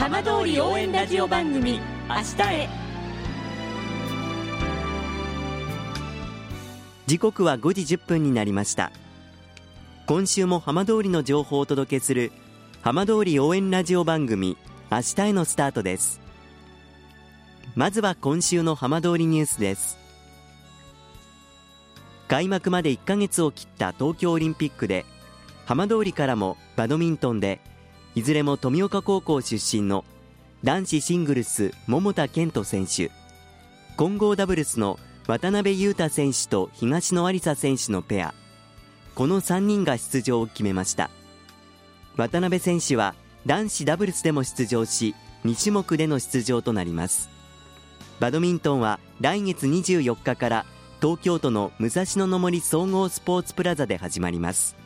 浜通り応援ラジオ番組明日へ。時刻は5時1分になりました。今週も浜通りの情報をお届けする浜通り応援ラジオ番組明日へのスタートです。まずは今週の浜通りニュースです。開幕まで1ヶ月を切った東京オリンピックで浜通りからもバドミントンでいずれも富岡高校出身の男子シングルス桃田賢斗選手。混合ダブルスの渡辺裕太選手と東野有紗選手のペア。この3人が出場を決めました。渡辺選手は男子ダブルスでも出場し2種目での出場となります。バドミントンは来月24日から東京都の武蔵野の森総合スポーツプラザで始まります。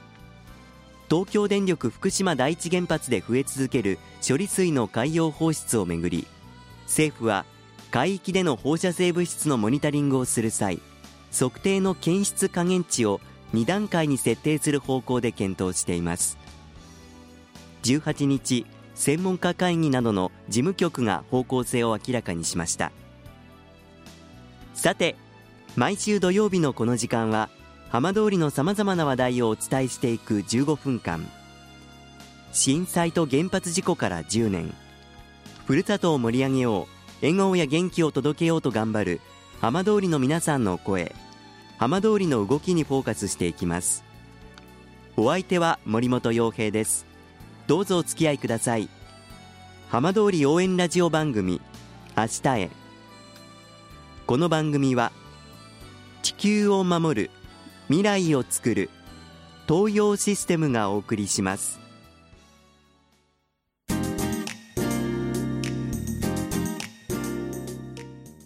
東京電力福島第一原発で増え続ける処理水の海洋放出をめぐり政府は海域での放射性物質のモニタリングをする際測定の検出下限値を2段階に設定する方向で検討しています。18日専門家会議などの事務局が方向性を明らかにしましたさて毎週土曜日のこの時間は浜通りのさまざまな話題をお伝えしていく15分間。震災と原発事故から10年。ふるさとを盛り上げよう笑顔や元気を届けようと頑張る浜通りの皆さんの声。浜通りの動きにフォーカスしていきます。お相手は森本洋平です。どうぞお付き合いください。浜通り応援ラジオ番組明日へ。この番組は地球を守る未来をつくる。東洋システムがお送りします。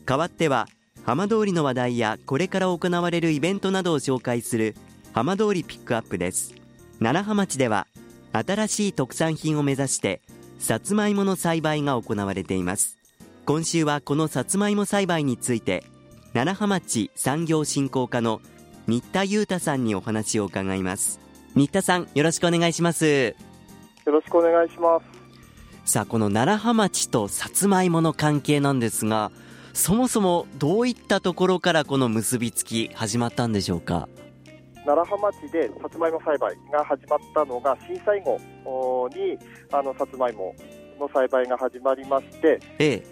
代わっては浜通りの話題やこれから行われるイベントなどを紹介する浜通りピックアップです。楢葉町では新しい特産品を目指してさつまいもの栽培が行われています。今週はこのさつまいも栽培について楢葉町産業振興課の新田裕太さんにお話を伺います。新田さんよろしくお願いします。よろしくお願いします。さあこの楢葉町とさつまいもの関係なんですがそもそもどういったところからこの結びつき始まったんでしょうか？楢葉町でさつまいも栽培が始まったのが震災後にあのさつまいもの栽培が始まりまして、ええ、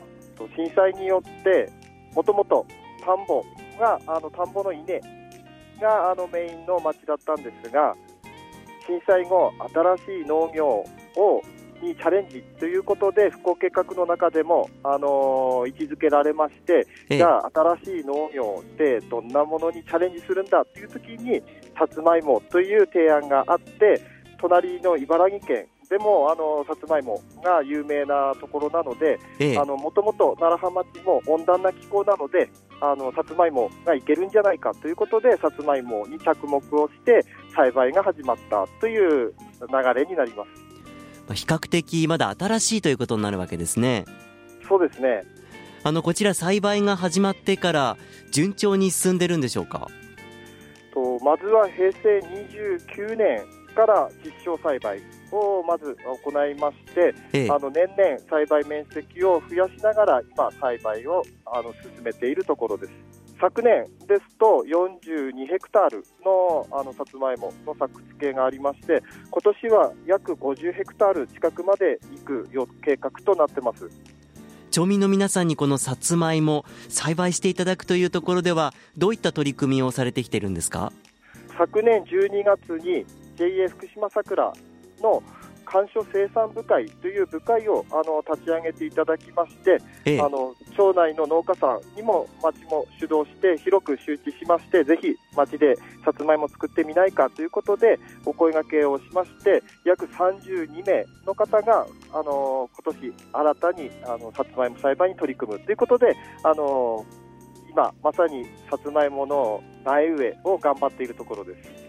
震災によってもともと田んぼがあの田んぼの稲があのメインの町だったんですが震災後新しい農業をにチャレンジということで復興計画の中でも、あのー、位置づけられまして、じゃあ新しい農業ってどんなものにチャレンジするんだという時にさつまいもという提案があって隣の茨城県でもあのさつまいもが有名なところなので、もともと楢葉町も温暖な気候なので、あのさつまいもがいけるんじゃないかということで、さつまいもに着目をして栽培が始まったという流れになります。比較的まだ新しいということになるわけですね。そうですね。あのこちら栽培が始まってから順調に進んでるんでしょうか？とまずは平成29年から実証栽培をまず行いまして、ええ、あの年々栽培面積を増やしながら今栽培をあの進めているところです。昨年ですと42ヘクタールのあのさつまいもの作付けがありまして今年は約50ヘクタール近くまで行く計画となってます。町民の皆さんにこのさつまいも栽培していただくというところではどういった取り組みをされてきているんですか？昨年12月に JA 福島さくらの鑑賞生産部会という部会をあの立ち上げていただきまして、ええ、あの町内の農家さんにも町も主導して広く周知しましてぜひ町でさつまいも作ってみないかということでお声がけをしまして約32名の方があの今年新たにあのさつまいも栽培に取り組むということであの今まさにさつまいもの苗植えを頑張っているところです。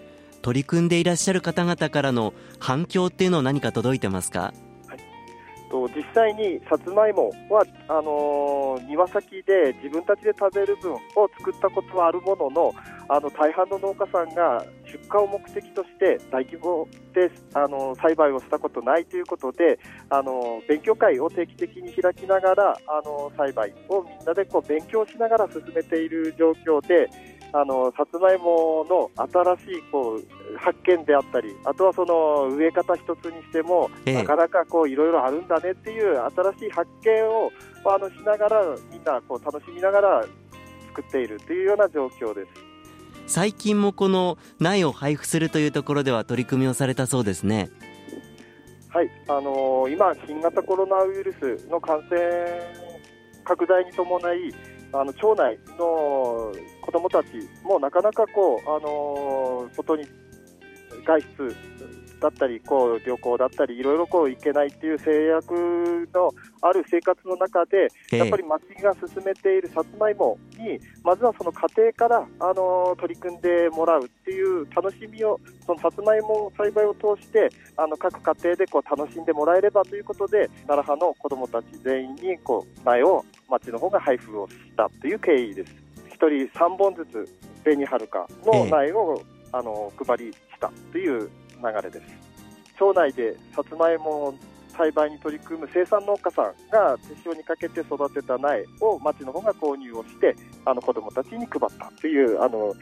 取り組んでいらっしゃる方々からの反響っていうのは何か届いてますか、はい、と実際にさつまいもはあのー、庭先で自分たちで食べる分を作ったことはあるもののあの大半の農家さんが出荷を目的として大規模であの栽培をしたことないということであの勉強会を定期的に開きながらあの栽培をみんなでこう勉強しながら進めている状況であのさつまいもの新しいこう発見であったりあとはその植え方一つにしても、ええ、なかなかこういろいろあるんだねっていう新しい発見をあのしながらみんなこう楽しみながら作っているというような状況です。最近もこの苗を配布するというところでは取り組みをされたそうですね。はい、あのー、今、新型コロナウイルスの感染拡大に伴い、あの町内の子どもたちもなかなかこう、あのー、外に外出だったりこう旅行だったりいろいろこう行けないっていう制約のある生活の中で、やっぱり町が進めているさつまいもにまずはその家庭からあの取り組んでもらうっていう楽しみをそのさつまいも栽培を通してあの各家庭でこう楽しんでもらえればということで奈良派の子どもたち全員にこう苗を町の方が配布をしたという経緯です。1人3本ずつ紅はるかの苗を、あの配りしたという流れです。町内でさつまいも栽培に取り組む生産農家さんが手塩にかけて育てた苗を町の方が購入をしてあの子どもたちに配ったというあの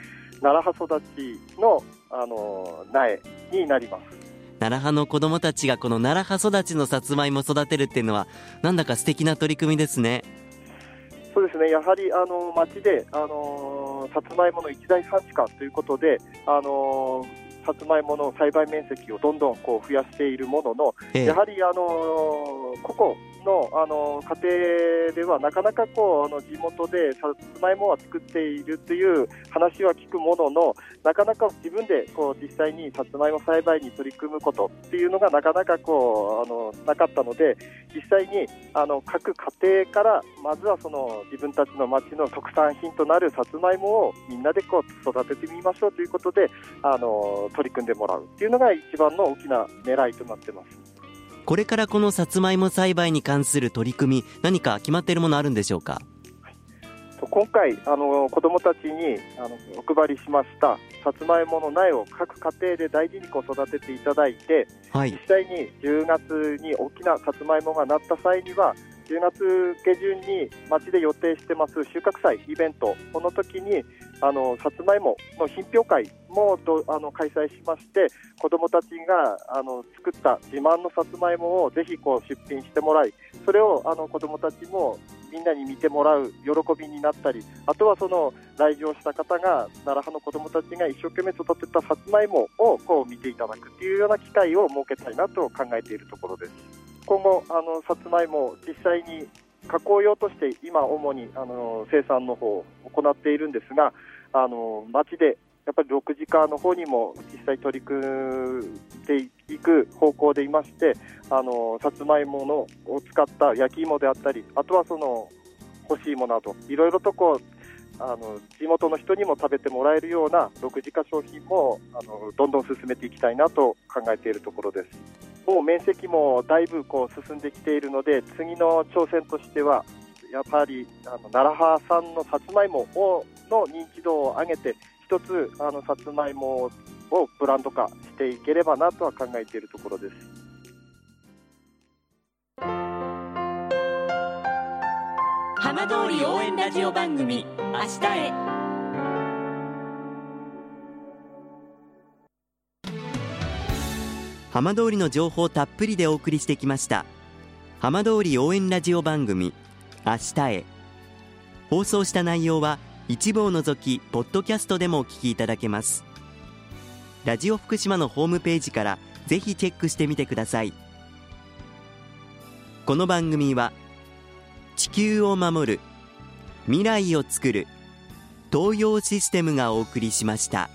奈良葉育ちのあの苗になります。奈良派の子どもたちがこの奈良葉育ちのさつまいも育てるっていうのはなんだか素敵な取り組みですねそうですね。やはりあの町であのさつまいもの一大産地化ということであのさつまいもの栽培面積をどんどんこう増やしているものの、ええ、やはりあの個々のあの家庭ではなかなかこうあの地元でさつまいもは作っているという話は聞くもののなかなか自分でこう実際にさつまいも栽培に取り組むことっていうのがなかなかこうあのなかったので実際にあの各家庭からまずはその自分たちの町の特産品となるさつまいもをみんなでこう育ててみましょうということであの取り組んでもらうっていうのが一番の大きな狙いとなってます。これからこのさつまいも栽培に関する取り組み何か決まっているものあるんでしょうか？今回あの子どもたちにあのお配りしましたさつまいもの苗を各家庭で大事にこう育てていただいて、はい、実際に10月に大きなさつまいもがなった際には10月下旬に町で予定してます収穫祭イベントこの時にあのさつまいもの品評会もどあの開催しまして子どもたちがあの作った自慢のさつまいもをぜひこう出品してもらいそれをあの子どもたちもみんなに見てもらう喜びになったりあとはその来場した方が奈良派の子どもたちが一生懸命育てたさつまいもをこう見ていただくというような機会を設けたいなと考えているところです。今後あのさつまいも実際に加工用として今主にあの生産の方を行っているんですがあの町でやっぱり6時間の方にも実際取り組んでいく方向でいましてあのさつまいものを使った焼き芋であったりあとはその干し芋などいろいろとこうあの地元の人にも食べてもらえるような6時化商品もあのどんどん進めていきたいなと考えているところです。もう面積もだいぶこう進んできているので次の挑戦としてはやっぱりあの奈良派産のさつまいもをの認知度を上げて一つあのさつまいもをブランド化していければなとは考えているところです。浜通り応援ラジオ番組明日へ浜通りの情報たっぷりでお送りしてきました。浜通り応援ラジオ番組明日へ。放送した内容は一部を除きポッドキャストでもお聞きいただけます。ラジオ福島のホームページからぜひチェックしてみてください。この番組は地球を守る未来をつくる東洋システムがお送りしました。